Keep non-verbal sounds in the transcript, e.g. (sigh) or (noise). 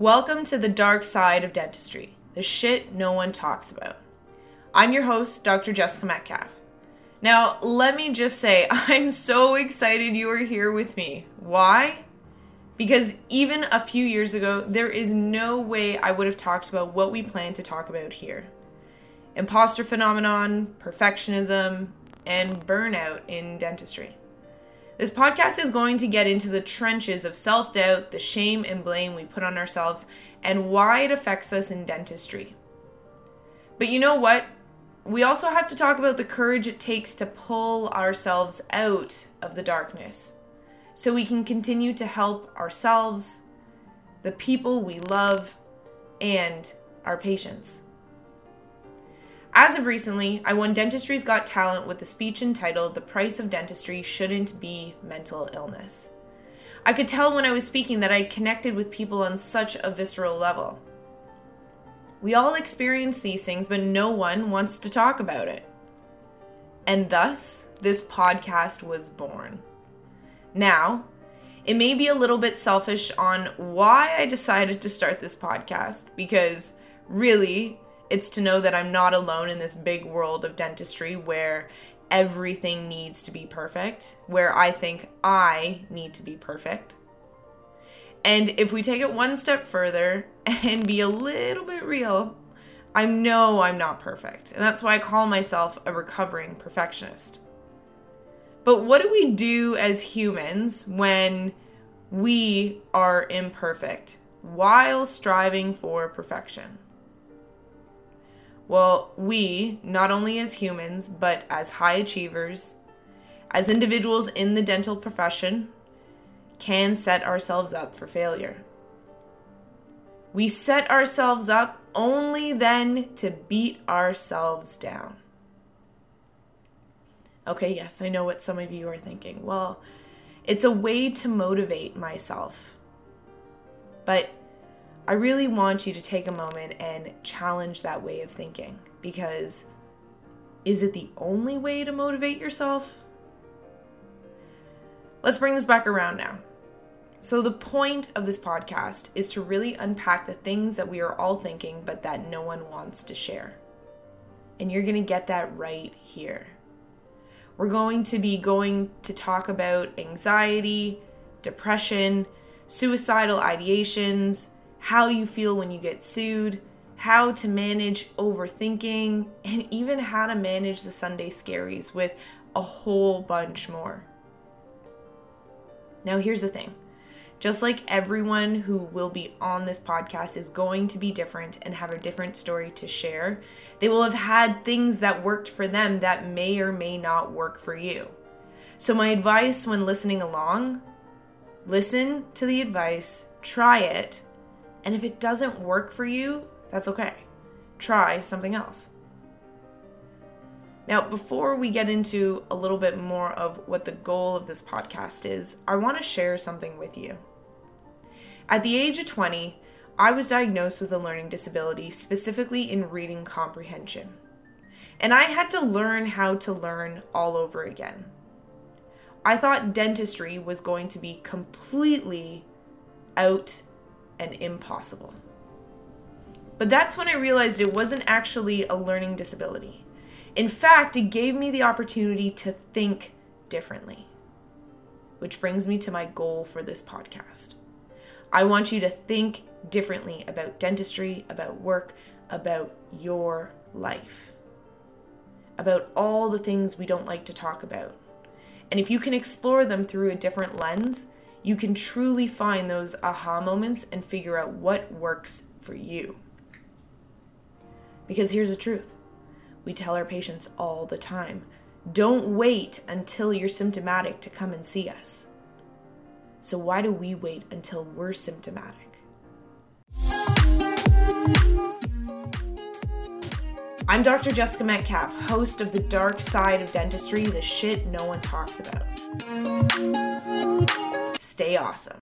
Welcome to the dark side of dentistry, the shit no one talks about. I'm your host, Dr. Jessica Metcalf. Now, let me just say, (laughs) I'm so excited you are here with me. Why? Because even a few years ago, there is no way I would have talked about what we plan to talk about here imposter phenomenon, perfectionism, and burnout in dentistry. This podcast is going to get into the trenches of self doubt, the shame and blame we put on ourselves, and why it affects us in dentistry. But you know what? We also have to talk about the courage it takes to pull ourselves out of the darkness so we can continue to help ourselves, the people we love, and our patients. As of recently, I won Dentistry's Got Talent with a speech entitled The Price of Dentistry Shouldn't Be Mental Illness. I could tell when I was speaking that I connected with people on such a visceral level. We all experience these things, but no one wants to talk about it. And thus, this podcast was born. Now, it may be a little bit selfish on why I decided to start this podcast because really, it's to know that I'm not alone in this big world of dentistry where everything needs to be perfect, where I think I need to be perfect. And if we take it one step further (laughs) and be a little bit real, I know I'm not perfect. And that's why I call myself a recovering perfectionist. But what do we do as humans when we are imperfect while striving for perfection? Well, we, not only as humans, but as high achievers, as individuals in the dental profession, can set ourselves up for failure. We set ourselves up only then to beat ourselves down. Okay, yes, I know what some of you are thinking. Well, it's a way to motivate myself. But I really want you to take a moment and challenge that way of thinking because is it the only way to motivate yourself? Let's bring this back around now. So, the point of this podcast is to really unpack the things that we are all thinking but that no one wants to share. And you're going to get that right here. We're going to be going to talk about anxiety, depression, suicidal ideations how you feel when you get sued, how to manage overthinking, and even how to manage the Sunday scaries with a whole bunch more. Now, here's the thing just like everyone who will be on this podcast is going to be different and have a different story to share, they will have had things that worked for them that may or may not work for you. So, my advice when listening along listen to the advice, try it, and if it doesn't work for you, that's okay. Try something else. Now, before we get into a little bit more of what the goal of this podcast is, I want to share something with you. At the age of 20, I was diagnosed with a learning disability, specifically in reading comprehension. And I had to learn how to learn all over again. I thought dentistry was going to be completely out and impossible. But that's when I realized it wasn't actually a learning disability. In fact, it gave me the opportunity to think differently. Which brings me to my goal for this podcast. I want you to think differently about dentistry, about work, about your life, about all the things we don't like to talk about. And if you can explore them through a different lens, you can truly find those aha moments and figure out what works for you. Because here's the truth we tell our patients all the time don't wait until you're symptomatic to come and see us. So, why do we wait until we're symptomatic? I'm Dr. Jessica Metcalf, host of The Dark Side of Dentistry, the shit no one talks about stay awesome.